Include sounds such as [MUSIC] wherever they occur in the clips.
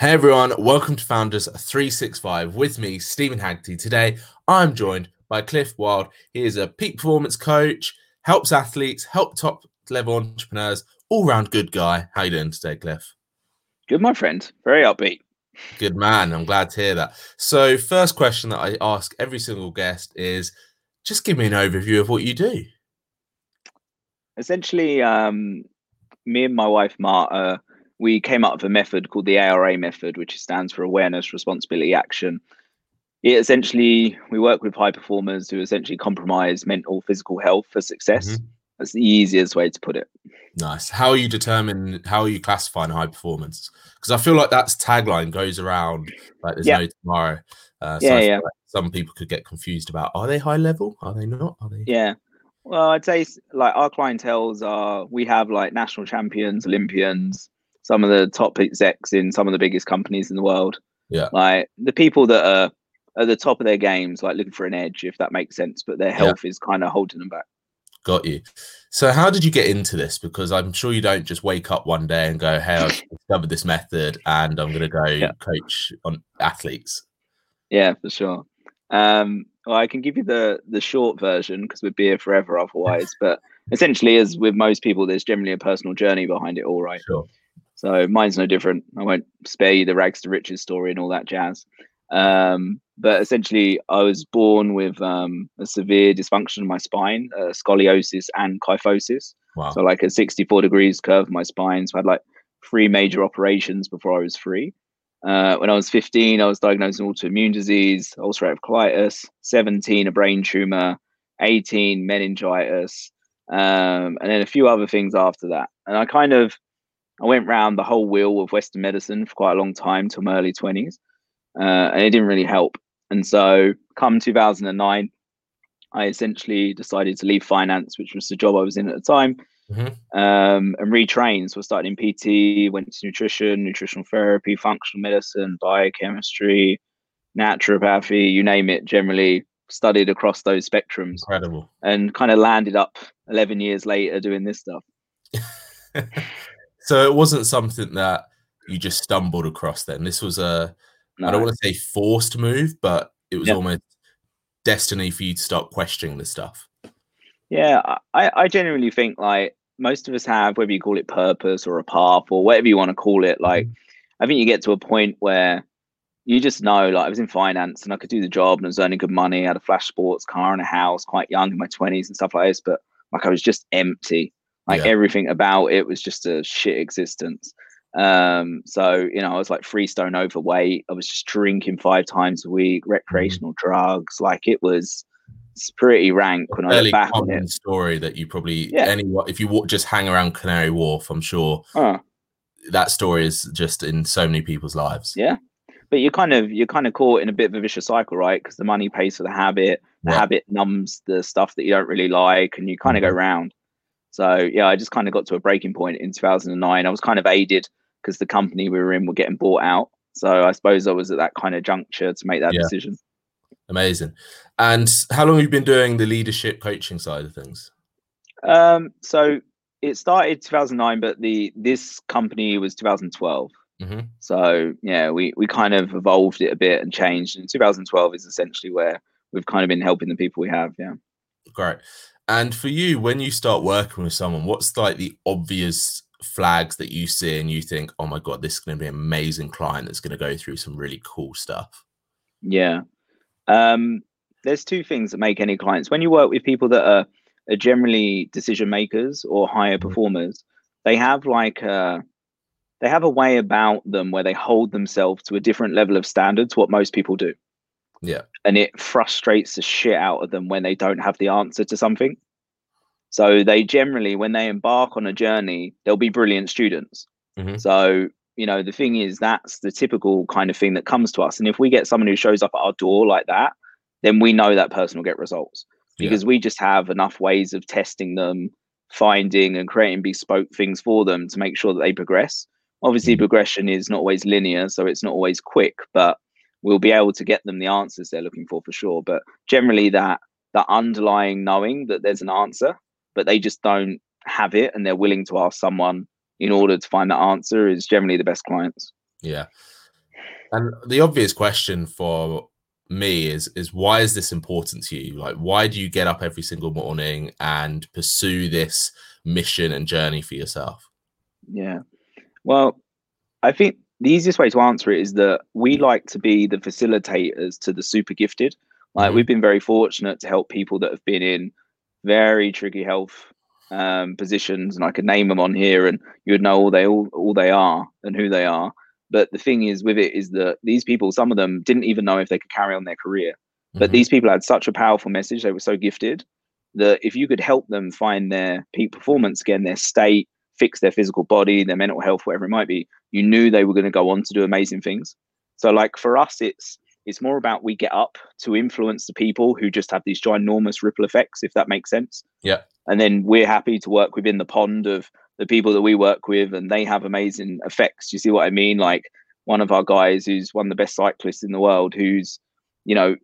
Hey everyone, welcome to Founders 365 with me, Steven Haggerty. Today, I'm joined by Cliff Wilde. He is a peak performance coach, helps athletes, help top level entrepreneurs, all round good guy. How you doing today, Cliff? Good, my friend. Very upbeat. Good man. I'm glad to hear that. So, first question that I ask every single guest is just give me an overview of what you do. Essentially, um, me and my wife Marta we came up with a method called the ARA method, which stands for Awareness, Responsibility, Action. It essentially, we work with high performers who essentially compromise mental, physical health for success. Mm-hmm. That's the easiest way to put it. Nice. How are you determine? How are you classifying high performance? Because I feel like that's tagline goes around like there's yeah. no tomorrow. Uh, so yeah, yeah. Like some people could get confused about are they high level? Are they not? Are they? Yeah. Well, I'd say like our clientels are we have like national champions, Olympians, some of the top execs in some of the biggest companies in the world. Yeah. Like the people that are at the top of their games, like looking for an edge, if that makes sense, but their health yeah. is kind of holding them back. Got you. So, how did you get into this? Because I'm sure you don't just wake up one day and go, "Hey, I've [LAUGHS] discovered this method, and I'm going to go yeah. coach on athletes." Yeah, for sure. Um, well, I can give you the the short version because we'd be here forever otherwise. but essentially, as with most people, there's generally a personal journey behind it all, right? Sure. So mine's no different. I won't spare you the rags to riches story and all that jazz. Um, but essentially, I was born with um, a severe dysfunction of my spine, uh, scoliosis and kyphosis. Wow. So like a 64 degrees curve of my spine. So I had like three major operations before I was free. Uh, when I was 15, I was diagnosed with autoimmune disease, ulcerative colitis, 17, a brain tumor, 18, meningitis, um, and then a few other things after that. And I kind of I went round the whole wheel of Western medicine for quite a long time till my early 20s, uh, and it didn't really help. And so, come 2009, I essentially decided to leave finance, which was the job I was in at the time, mm-hmm. um, and retrain. So, I started in PT, went to nutrition, nutritional therapy, functional medicine, biochemistry, naturopathy, you name it, generally studied across those spectrums. Incredible. And kind of landed up 11 years later doing this stuff. [LAUGHS] So it wasn't something that you just stumbled across. Then this was a no. I don't want to say forced move, but it was almost destiny for you to start questioning this stuff. Yeah, I, I genuinely think like most of us have, whether you call it purpose or a path or whatever you want to call it, like mm-hmm. I think you get to a point where you just know, like I was in finance and I could do the job and I was earning good money, I had a flash sports car and a house, quite young in my twenties and stuff like this, but like I was just empty. Like yeah. everything about it was just a shit existence. Um, so you know, I was like three stone overweight. I was just drinking five times a week, mm-hmm. recreational mm. drugs. Like it was it's pretty rank when I look back on it. Story that you probably yeah. any if you just hang around Canary Wharf, I'm sure uh. that story is just in so many people's lives. Yeah, but you're kind of you're kind of caught in a bit of a vicious cycle, right? Because the money pays for the habit, the habit numbs the stuff that you don't really like, and you kind of mm-hmm. go round. So yeah, I just kind of got to a breaking point in 2009. I was kind of aided because the company we were in were getting bought out. So I suppose I was at that kind of juncture to make that yeah. decision. Amazing. And how long have you been doing the leadership coaching side of things? Um, so it started 2009, but the this company was 2012. Mm-hmm. So yeah, we we kind of evolved it a bit and changed. And 2012 is essentially where we've kind of been helping the people we have. Yeah. Great. And for you, when you start working with someone, what's like the obvious flags that you see and you think, oh my God, this is going to be an amazing client that's going to go through some really cool stuff? Yeah. Um, there's two things that make any clients. When you work with people that are, are generally decision makers or higher mm-hmm. performers, they have like a, they have a way about them where they hold themselves to a different level of standard to what most people do. Yeah. And it frustrates the shit out of them when they don't have the answer to something. So they generally, when they embark on a journey, they'll be brilliant students. Mm-hmm. So, you know, the thing is, that's the typical kind of thing that comes to us. And if we get someone who shows up at our door like that, then we know that person will get results because yeah. we just have enough ways of testing them, finding and creating bespoke things for them to make sure that they progress. Obviously, mm-hmm. progression is not always linear, so it's not always quick, but we'll be able to get them the answers they're looking for for sure. But generally, that that underlying knowing that there's an answer, but they just don't have it, and they're willing to ask someone in order to find that answer is generally the best clients. Yeah. And the obvious question for me is is why is this important to you? Like why do you get up every single morning and pursue this mission and journey for yourself? Yeah. Well, I think the easiest way to answer it is that we like to be the facilitators to the super gifted. Like mm-hmm. we've been very fortunate to help people that have been in very tricky health um, positions, and I could name them on here, and you would know all they all, all they are and who they are. But the thing is with it is that these people, some of them didn't even know if they could carry on their career. Mm-hmm. But these people had such a powerful message; they were so gifted that if you could help them find their peak performance again, their state, fix their physical body, their mental health, whatever it might be, you knew they were going to go on to do amazing things. So, like for us, it's it's more about we get up to influence the people who just have these ginormous ripple effects, if that makes sense. Yeah. And then we're happy to work within the pond of the people that we work with, and they have amazing effects. You see what I mean? Like one of our guys who's one of the best cyclists in the world, who's, you know,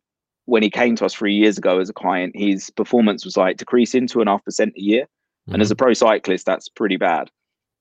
when he came to us three years ago as a client, his performance was like decreasing two and a half percent a year. Mm-hmm. And as a mm-hmm. pro cyclist, that's pretty bad.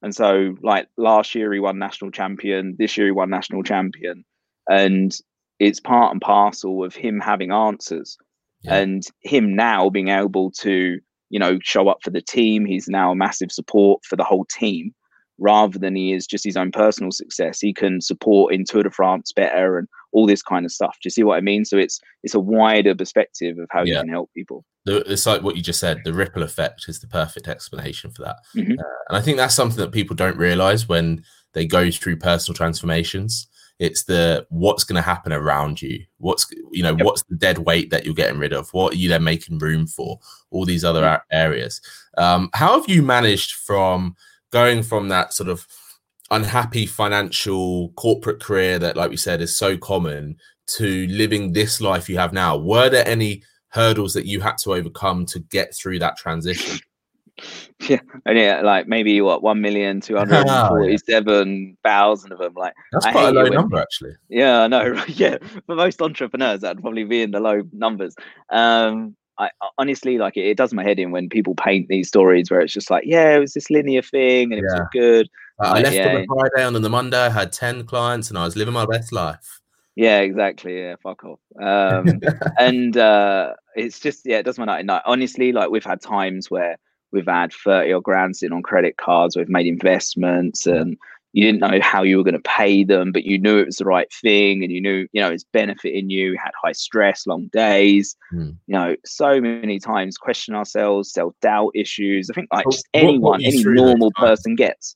And so, like last year, he won national champion. This year, he won national champion. And it's part and parcel of him having answers yeah. and him now being able to you know show up for the team. He's now a massive support for the whole team rather than he is just his own personal success. He can support in tour de france better and all this kind of stuff. Do you see what i mean? So it's it's a wider perspective of how yeah. you can help people. It's like what you just said the ripple effect is the perfect explanation for that. Mm-hmm. uh, and i think that's something that people don't realize when they go through personal transformations it's the what's going to happen around you. What's you know yep. what's the dead weight that you're getting rid of? What are you then making room for? All these other mm. areas. Um, how have you managed from going from that sort of unhappy financial corporate career that, like we said, is so common to living this life you have now? Were there any hurdles that you had to overcome to get through that transition? [LAUGHS] yeah, and yeah, like maybe what one million two hundred [LAUGHS] forty-seven thousand of them. Like that's I quite a low when, number, actually. Yeah, I know. [LAUGHS] Yeah, for most entrepreneurs, that'd probably be in the low numbers. Um, I honestly like it, it does my head in when people paint these stories where it's just like, yeah, it was this linear thing and it yeah. was good. Uh, I left yeah. on the Friday and on the Monday I had 10 clients and I was living my best life. Yeah, exactly. Yeah, fuck off. Um, and uh, it's just, yeah, it does my night. Honestly, like we've had times where we've had 30 or grand sitting on credit cards, we've made investments and you didn't know how you were going to pay them, but you knew it was the right thing and you knew, you know, it's benefiting you, had high stress, long days, mm. you know, so many times question ourselves, self doubt issues. I think like just anyone, any normal person gets,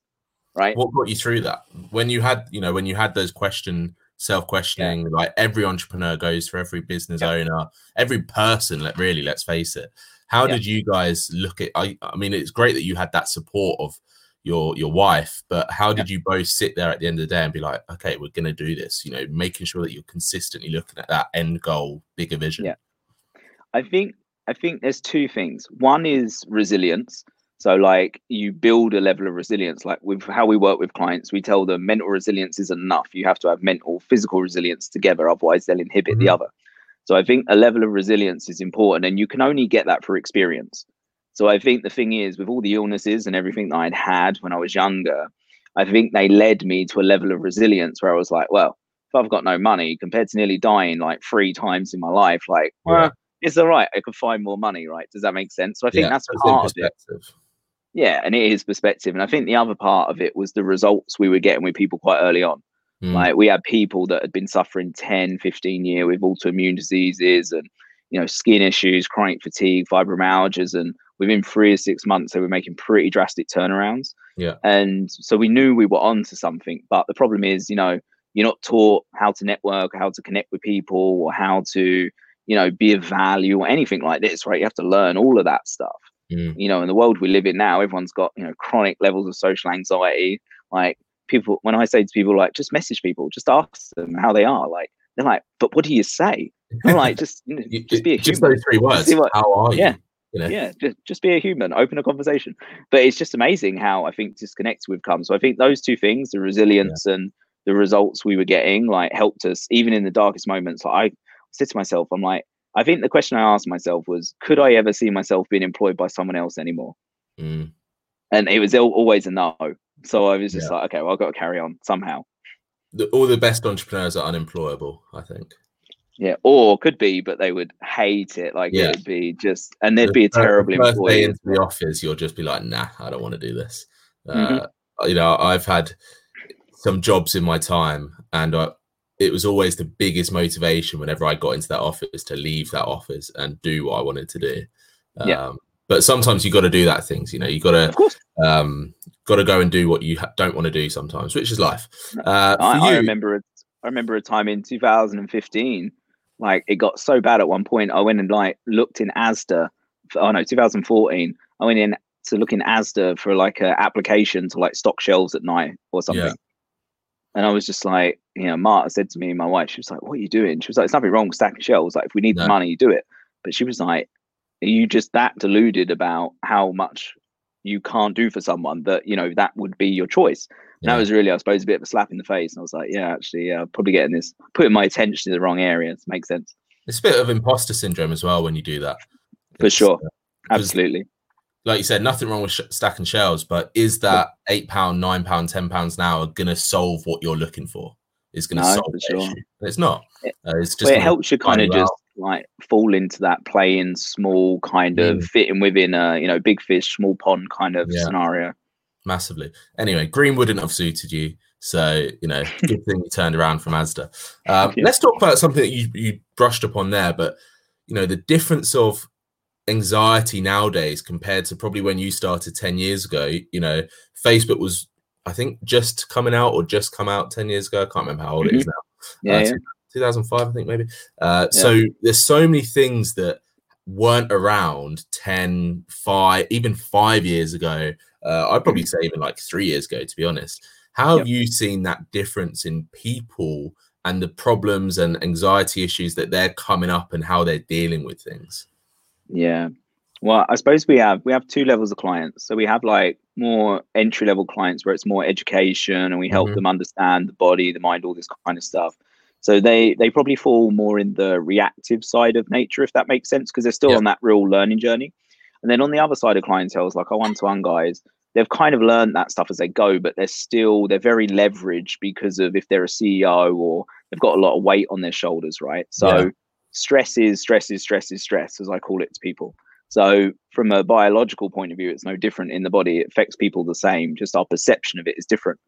right? What got you through that? When you had, you know, when you had those question, self questioning, yeah. like every entrepreneur goes for every business yeah. owner, every person, let really, let's face it how yeah. did you guys look at? I, I mean, it's great that you had that support of your your wife, but how did you both sit there at the end of the day and be like, okay, we're gonna do this? You know, making sure that you're consistently looking at that end goal, bigger vision. Yeah, I think I think there's two things. One is resilience. So, like, you build a level of resilience. Like, with how we work with clients, we tell them mental resilience isn't enough. You have to have mental, physical resilience together. Otherwise, they'll inhibit mm-hmm. the other. So I think a level of resilience is important, and you can only get that through experience. So I think the thing is, with all the illnesses and everything that I'd had when I was younger, I think they led me to a level of resilience where I was like, well, if I've got no money compared to nearly dying like three times in my life, like, well, it's all right. I can find more money, right? Does that make sense? So I think yeah, that's part of it. Yeah, and it is perspective. And I think the other part of it was the results we were getting with people quite early on. Mm. Like we had people that had been suffering 10, 15 year with autoimmune diseases and you know skin issues, chronic fatigue, fibromyalgias, and within three or six months they were making pretty drastic turnarounds. Yeah. And so we knew we were onto something. But the problem is, you know, you're not taught how to network, how to connect with people, or how to, you know, be of value or anything like this, right? You have to learn all of that stuff. Mm. You know, in the world we live in now, everyone's got, you know, chronic levels of social anxiety. Like people when I say to people like just message people, just ask them how they are. Like they're like, but what do you say? I'm like, [LAUGHS] just just be a human. just those three words. What, how are you? Yeah. You know? Yeah, just, just be a human, open a conversation. But it's just amazing how I think disconnects we've come. So I think those two things, the resilience yeah. and the results we were getting, like helped us even in the darkest moments. Like I said to myself, I'm like, I think the question I asked myself was, could I ever see myself being employed by someone else anymore? Mm. And it was always a no. So I was just yeah. like, okay, well, I've got to carry on somehow. the, all the best entrepreneurs are unemployable. I think. Yeah, or could be, but they would hate it. Like Yeah. it'd be just, and they'd The be a terrible employee. day into the office, you'll just be like, "Nah, I don't want to do this." Uh, you know, I've had some jobs in my time, and I, it was always the biggest motivation whenever I got into that office to leave that office and do what I wanted to do. Um, Yeah. But sometimes you got to do that things. You know, you got to Of course, um, got to go and do what you ha- don't want to do sometimes, which is life. Uh, I, I you, remember. A, I remember a time in 2015. Like it got so bad at one point. I went and like looked in ASDA. For, oh no, 2014. I went in to look in ASDA for like an application to like stock shelves at night or something. Yeah. And I was just like, you know, Marta said to me, my wife, she was like, "What are you doing?" She was like, "There's nothing wrong with stacking shelves. Like, if we need No. the money, you do it." But she was like, "Are you just that deluded about how much you can't do for someone that you know that would be your choice?" Yeah. that was really, I suppose, a bit of a slap in the face. And I was like, "Yeah, actually, I'm probably getting this, putting my attention in the wrong areas. Makes sense it's a bit of imposter syndrome as well when you do that. for It's, sure. uh, Absolutely. like you said, nothing wrong with sh- stacking shelves, but is that eight pound, nine pound, ten pounds an hour going to solve what you're looking for? Is going to No, solve for the sure. issue? It's not. It- Uh, it's just Well, it helps you kind of just like fall into that playing small kind of Mm. fitting within a you know big fish small pond kind of Yeah. scenario. massively. Anyway, green wouldn't have suited you, so you know, [LAUGHS] good thing you turned around from Asda. Um, Let's talk about something that you you brushed upon there, but you know, the difference of anxiety nowadays compared to probably when you started 10 years ago you know facebook was i think just coming out or just come out 10 years ago i can't remember how old it is now Yeah, Uh, yeah. 2005 i think maybe uh, so there's so many things that weren't around 10 5 even 5 years ago uh, i'd probably say even like 3 years ago to be honest how have you seen that difference in people and the problems and anxiety issues that they're coming up and how they're dealing with things Yeah. Well, I suppose we have we have two levels of clients. So we have like more entry level clients where it's more education and we help Mhm. them understand the body, the mind, all this kind of stuff. So they they probably fall more in the reactive side of nature, if that makes sense, because they're still Yeah. on that real learning journey. And then on the other side of clientele is like our one-to-one guys. They've kind of learned that stuff as they go, but they're still they're very leveraged because of if they're a CEO or they've got a lot of weight on their shoulders, right? So Yeah. stress is stress is stress is stress, as I call it to people. So from a biological point of view, it's no different in the body. It affects people the same. Just our perception of it is different.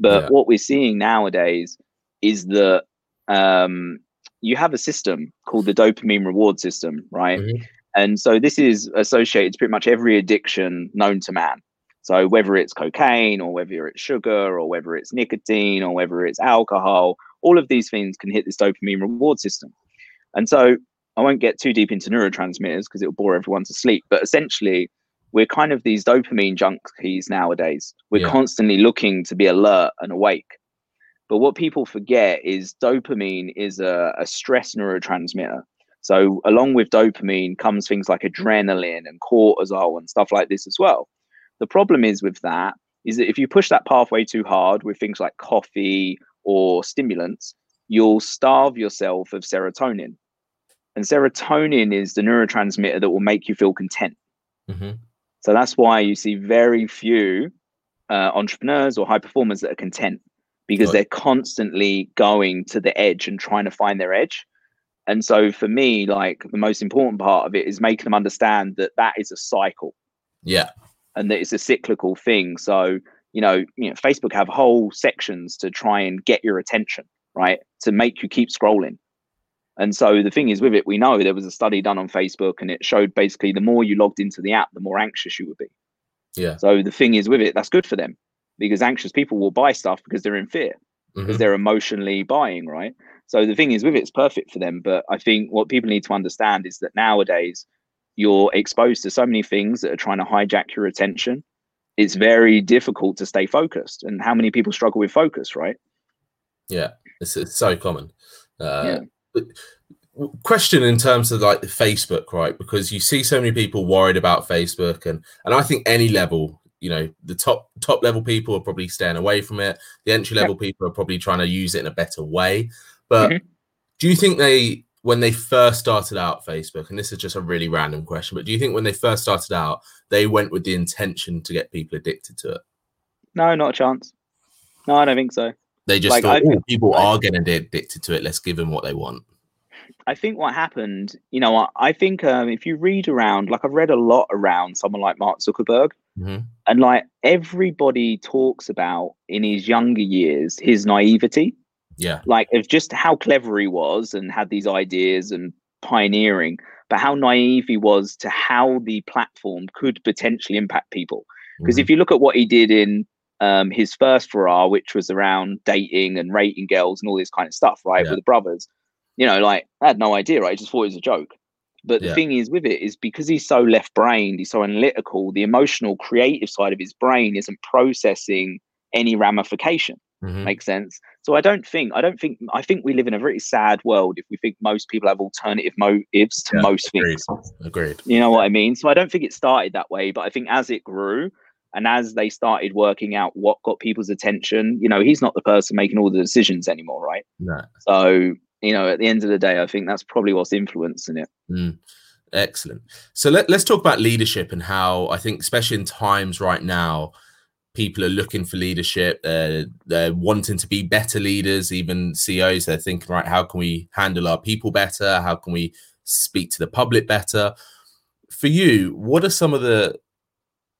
But Yeah. what we're seeing nowadays is that um, you have a system called the dopamine reward system, right? Mhm. And so this is associated to pretty much every addiction known to man. So whether it's cocaine or whether it's sugar or whether it's nicotine or whether it's alcohol, all of these things can hit this dopamine reward system. And so I won't get too deep into neurotransmitters because it'll bore everyone to sleep. But essentially, we're kind of these dopamine junkies nowadays. We're Yeah. constantly looking to be alert and awake. But what people forget is dopamine is a, a stress neurotransmitter. So along with dopamine comes things like adrenaline and cortisol and stuff like this as well. The problem is with that is that if you push that pathway too hard with things like coffee or stimulants, you'll starve yourself of serotonin. And serotonin is the neurotransmitter that will make you feel content. Mhm. So that's why you see very few uh, entrepreneurs or high performers that are content because Right. they're constantly going to the edge and trying to find their edge. And so for me, like the most important part of it is making them understand that that is a cycle yeah and that it's a cyclical thing. So, you know, you know, Facebook have whole sections to try and get your attention, right? To make you keep scrolling. And so the thing is with it, we know there was a study done on Facebook and it showed basically the more you logged into the app, the more anxious you would be. yeah So the thing is with it, that's good for them because anxious people will buy stuff because they're in fear, because Mhm. they're emotionally buying, right? So the thing is with it, it's perfect for them. But I think what people need to understand is that nowadays you're exposed to so many things that are trying to hijack your attention. It's very difficult to stay focused. And how many people struggle with focus, right? Yeah, it's, it's so common. Uh, Yeah. question in terms of like the Facebook, right? Because you see so many people worried about Facebook, and and I think any level, you know, the top top level people are probably staying away from it. The entry level people are probably trying to use it in a better way. But Mhm. do you think they, when they first started out Facebook, and this is just a really random question, but do you think when they first started out, they went with the intention to get people addicted to it? No, not a chance. No, I don't think so. They just Like, thought, "Oh, people I- are getting addicted to it. Let's give them what they want. I think what happened, you know, I, I think um, if you read around, like I've read a lot around someone like Mark Zuckerberg, Mhm. And like everybody talks about in his younger years his naivety, Yeah, like of just how clever he was and had these ideas and pioneering, but how naive he was to how the platform could potentially impact people. Because Mhm. if you look at what he did in um, his first Farrar, which was around dating and rating girls and all this kind of stuff, right, Yeah. with the brothers, you know, like I had no idea, right? I just thought it was a joke. But the thing is with it is because he's so left brained, he's so analytical, the emotional, creative side of his brain isn't processing any ramification. Mhm. Makes sense. So I don't think I don't think I think we live in a very sad world if we think most people have alternative motives to Yeah, most agreed. things. Agreed. You know what I mean? So I don't think it started that way, but I think as it grew and as they started working out what got people's attention, you know, he's not the person making all the decisions anymore, right? No. So, you know, at the end of the day, I think that's probably what's influencing it. Mm, excellent. So let, let's talk about leadership and how I think, especially in times right now, people are looking for leadership. They're, they're wanting to be better leaders, even CEOs. They're thinking, right, how can we handle our people better? How can we speak to the public better? For you, what are some of the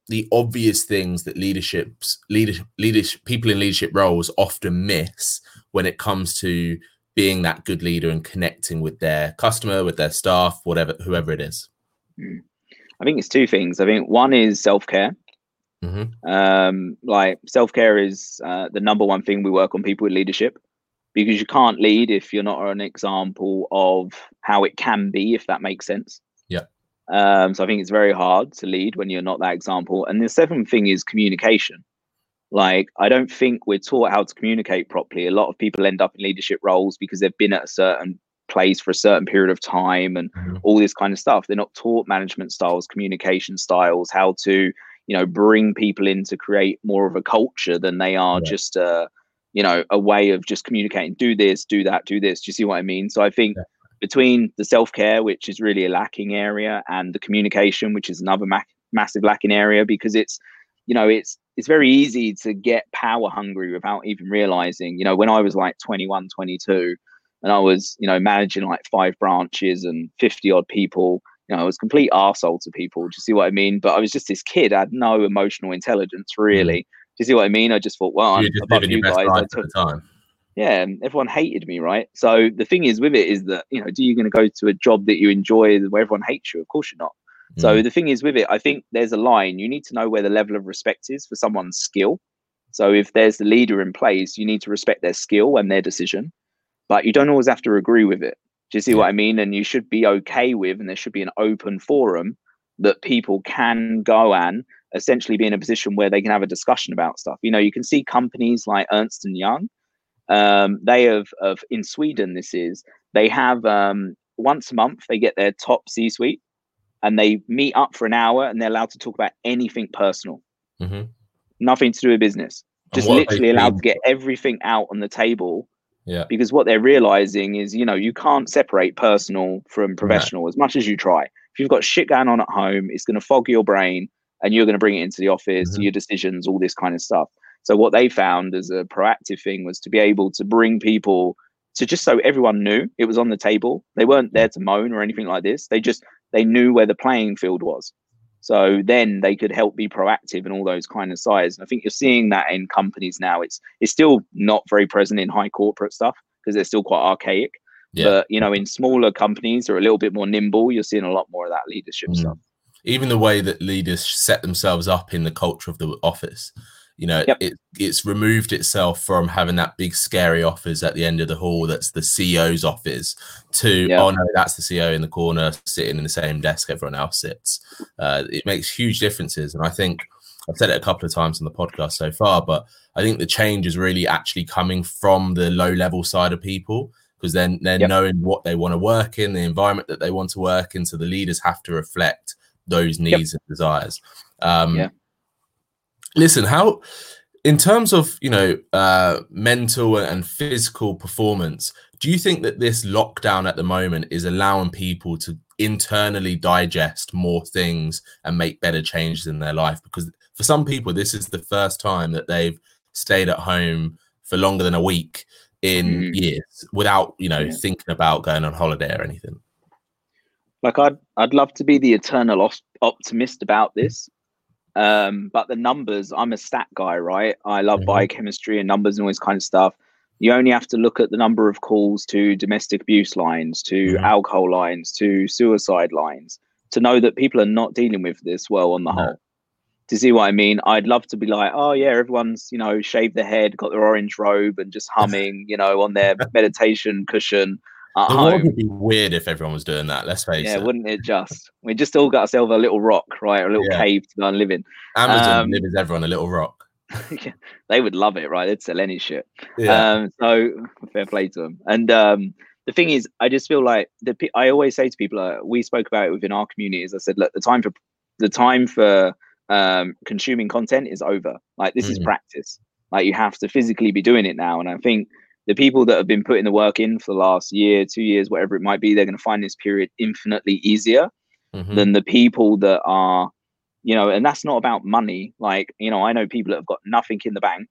the obvious things that leaderships leadership leadership people in leadership roles often miss when it comes to being that good leader and connecting with their customer, with their staff, whatever, whoever it is. I think it's two things. I think one is self care. Mhm. Um, like self care is uh, the number one thing we work on people with leadership because you can't lead if you're not an example of how it can be, if that makes sense. Yeah. Um, so I think it's very hard to lead when you're not that example. And the second thing is communication. Like, I don't think we're taught how to communicate properly. A lot of people end up in leadership roles because they've been at a certain place for a certain period of time and Mhm. all this kind of stuff. They're not taught management styles, communication styles, how to, you know, bring people in to create more of a culture than they are Yeah. just a, you know, a way of just communicating, do this, do that, do this. Do you see what I mean? So I think Yeah. between the self care, which is really a lacking area, and the communication, which is another ma- massive lacking area, because it's, you know, it's it's very easy to get power hungry without even realizing. You know, when I was like 21, 22, and I was, you know, managing like five branches and 50 odd people, you know, I was complete arsehole to people. Do you see what I mean? But I was just this kid, I had no emotional intelligence hmm. really. Do you see what I mean? I just thought, well, I'm just above you guys. I at took, the time. yeah, and everyone hated me, right? So the thing is with it is that, you know, do you going to go to a job that you enjoy where everyone hates you? Of course you're not. So Mm. the thing is with it, I think there's a line. You need to know where the level of respect is for someone's skill. So if there's the leader in place, you need to respect their skill and their decision, but you don't always have to agree with it. Do you see what I mean? And you should be okay with, and there should be an open forum that people can go and essentially be in a position where they can have a discussion about stuff. You know, you can see companies like Ernst and Young. Um, they have, of in Sweden, this is they have um, once a month they get their top C-suite and they meet up for an hour and they're allowed to talk about anything personal, Mhm. nothing to do with business. Just what have they literally allowed to get everything out on the table Yeah. because what they're realizing is, you know, you can't separate personal from professional as much as you try. If you've got shit going on at home, it's going to fog your brain and you're going to bring it into the office, Mhm. your decisions, all this kind of stuff. So what they found as a proactive thing was to be able to bring people to just so everyone knew it was on the table. They weren't there to moan or anything like this. They just they knew where the playing field was. So then they could help be proactive in all those kind of sides. And I think you're seeing that in companies now. It's it's still not very present in high corporate stuff because they're still quite archaic. Yeah. But you know, in smaller companies that are a little bit more nimble, you're seeing a lot more of that leadership Mhm. stuff. Even the way that leaders set themselves up in the culture of the office, you know, Yep. it, it's removed itself from having that big scary office at the end of the hall that's the CEO's office to Yeah. oh no, that's the CEO in the corner sitting in the same desk everyone else sits. Uh, it makes huge differences, and I think I've said it a couple of times on the podcast so far, but I think the change is really actually coming from the low level side of people because then they're Yep. knowing what they want to work in, the environment that they want to work in. So the leaders have to reflect those needs and desires. Um, Yeah. Listen, how in terms of you know uh, mental and physical performance, do you think that this lockdown at the moment is allowing people to internally digest more things and make better changes in their life? Because for some people, this is the first time that they've stayed at home for longer than a week in Mhm. years without you know Yeah. thinking about going on holiday or anything. like I'd I'd love to be the eternal os- optimist about this. Um, but the numbers, I'm a stat guy, right? I love Mhm. biochemistry and numbers and all this kind of stuff. You only have to look at the number of calls to domestic abuse lines, to Mhm. alcohol lines, to suicide lines, to know that people are not dealing with this well on the No. whole. To see what I mean? I'd love to be like, oh yeah, everyone's you know shaved their head, got their orange robe, and just [LAUGHS] humming, you know, on their meditation cushion at The home. would be weird if everyone was doing that. Let's face Yeah, it. Yeah, wouldn't it just? We just all got ourselves a little rock, right? A little Yeah. cave to go and live in. Amazon um, delivers everyone a little rock. [LAUGHS] they would love it, right? They'd sell any shit. Yeah. Um, so [LAUGHS] fair play to them. And um, the thing is, I just feel like the I always say to people, uh, we spoke about it within our communities. I said, look, the time for the time for um, consuming content is over. Like this is Mhm. practice. Like you have to physically be doing it now. And I think the people that have been putting the work in for the last year, two years, whatever it might be, they're going to find this period infinitely easier Mhm. than the people that are, you know, and that's not about money. Like, you know, I know people that have got nothing in the bank,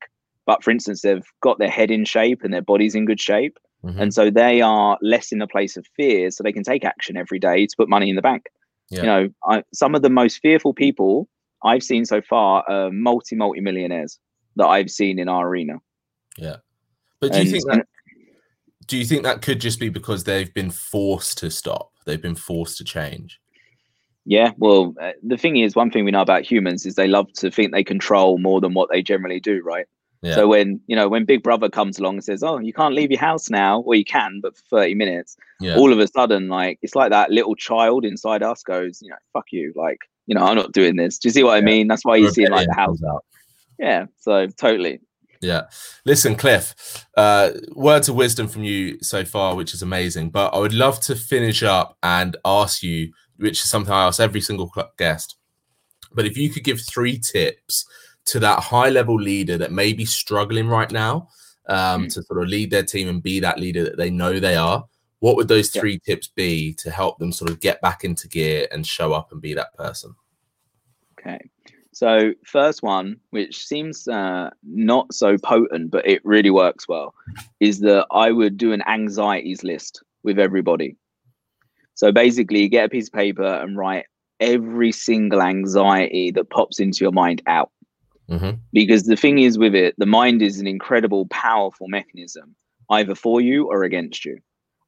but for instance, they've got their head in shape and their body's in good shape. Mhm. And so they are less in a place of fear, so they can take action every day to put money in the bank. Yeah. You know, I, some of the most fearful people I've seen so far are multi, multi millionaires that I've seen in our arena. yeah. But do you And- think that do you think that could just be because they've been forced to stop? They've been forced to change. Yeah, well, uh, the thing is, one thing we know about humans is they love to think they control more than what they generally do, right? Yeah. So when you know when Big Brother comes along and says, "Oh, you can't leave your house now," or you can, but for thirty minutes, yeah. all of a sudden, like it's like that little child inside us goes, "You know, fuck you!" Like, you know, I'm not doing this. Do you see what I mean? That's why you see like the house. out. Yeah, so totally. Yeah. Listen, Cliff, uh, words of wisdom from you so far, which is amazing. But I would love to finish up and ask you, which is something I ask every single guest. But if you could give three tips to that high level leader that may be struggling right now um, Mm. to sort of lead their team and be that leader that they know they are, what would those Yeah. three tips be to help them sort of get back into gear and show up and be that person? Okay. So first one, which seems uh, not so potent, but it really works well, is that I would do an anxieties list with everybody. So basically, get a piece of paper and write every single anxiety that pops into your mind out. hmm Because the thing is with it, the mind is an incredible, powerful mechanism, either for you or against you.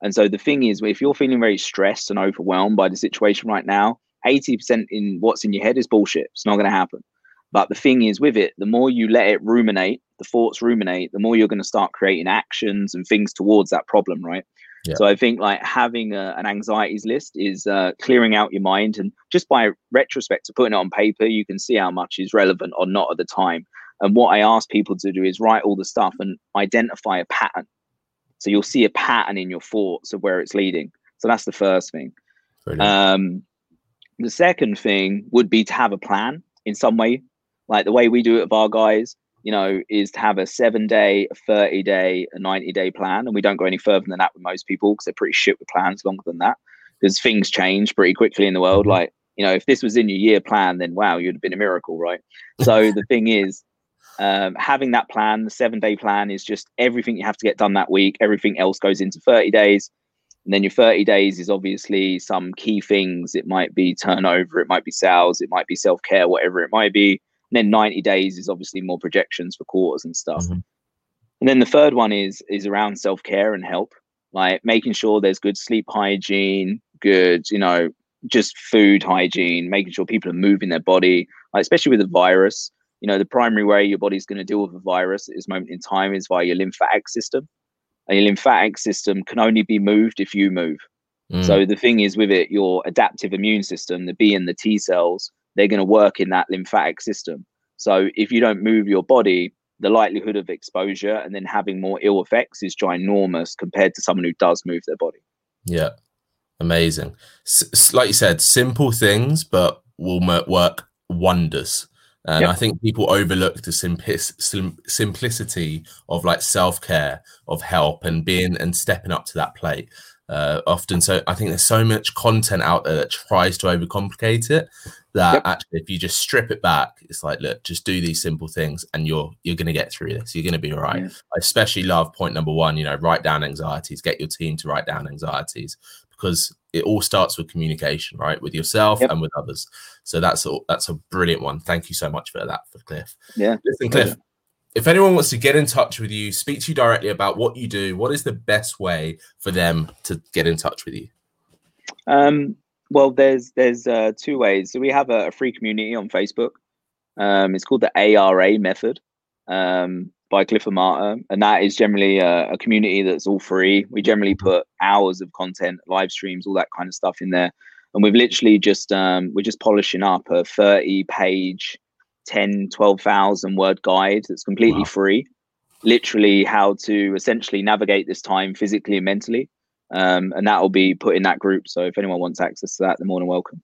And so the thing is, if you're feeling very stressed and overwhelmed by the situation right now, 80% in what's in your head is bullshit. It's not going to happen. But the thing is with it, the more you let it ruminate, the thoughts ruminate, the more you're going to start creating actions and things towards that problem, right? Yeah. So I think like having a, an anxieties list is uh, clearing out your mind, and just by retrospect to putting it on paper, you can see how much is relevant or not at the time. And what I ask people to do is write all the stuff and identify a pattern. So you'll see a pattern in your thoughts of where it's leading. So that's the first thing. Um, the second thing would be to have a plan in some way, like the way we do it with our guys. You know, is to have a seven day, a 30 day, a 90 day plan. And we don't go any further than that with most people because they're pretty shit with plans longer than that because things change pretty quickly in the world. Mhm. Like, you know, if this was in your year plan, then wow, you'd have been a miracle, right? [LAUGHS] So the thing is, um, having that plan, the seven day plan is just everything you have to get done that week. Everything else goes into 30 days. And then your 30 days is obviously some key things. It might be turnover, it might be sales, it might be self care, whatever it might be. And then 90 days is obviously more projections for quarters and stuff. Mhm. And then the third one is is around self care and help, like making sure there's good sleep hygiene, good, you know, just food hygiene, making sure people are moving their body, like especially with a virus. You know, the primary way your body's going to deal with a virus at this moment in time is via your lymphatic system. Your lymphatic system can only be moved if you move. Mm. So the thing is with it, your adaptive immune system, the B and the T cells, they're going to work in that lymphatic system. So if you don't move your body, the likelihood of exposure and then having more ill effects is ginormous compared to someone who does move their body. Yeah, amazing. S- like you said, simple things, but will work wonders. And Yep. I think people overlook the simplic- sim- simplicity of like self care, of help, and being and stepping up to that plate. uh, often. So I think there's so much content out there that tries to overcomplicate it that yep. actually if you just strip it back, it's like, look, just do these simple things and you're you're gonna get through this. You're gonna be all right. Yeah. I especially love point number one, you know, write down anxieties, get your team to write down anxieties because it all starts with communication, right? With yourself yep. and with others. So that's a, that's a brilliant one. Thank you so much for that for Cliff. Yeah. Listen, Cliff, if anyone wants to get in touch with you, speak to you directly about what you do, what is the best way for them to get in touch with you? Um, well, there's there's uh, two ways. So we have a, a free community on Facebook. Um, it's called the ARA method um, by Cliff and Marta, and that is generally a, a, community that's all free. We generally put hours of content, live streams, all that kind of stuff in there, and we've literally just um, we're just polishing up a 30 page 10, 12,000 word guide that's completely wow. free. Literally, how to essentially navigate this time physically and mentally. Um, and that will be put in that group. So if anyone wants access to that, they're more than welcome.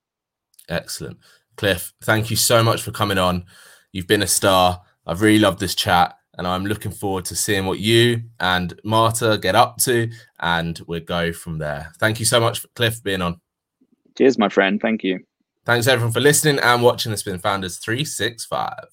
Excellent. Cliff, thank you so much for coming on. You've been a star. I've really loved this chat and I'm looking forward to seeing what you and Marta get up to, and we'll go from there. Thank you so much, Cliff, for being on. Cheers, my friend. Thank you. Thanks everyone for listening and watching the Spin Founders 365.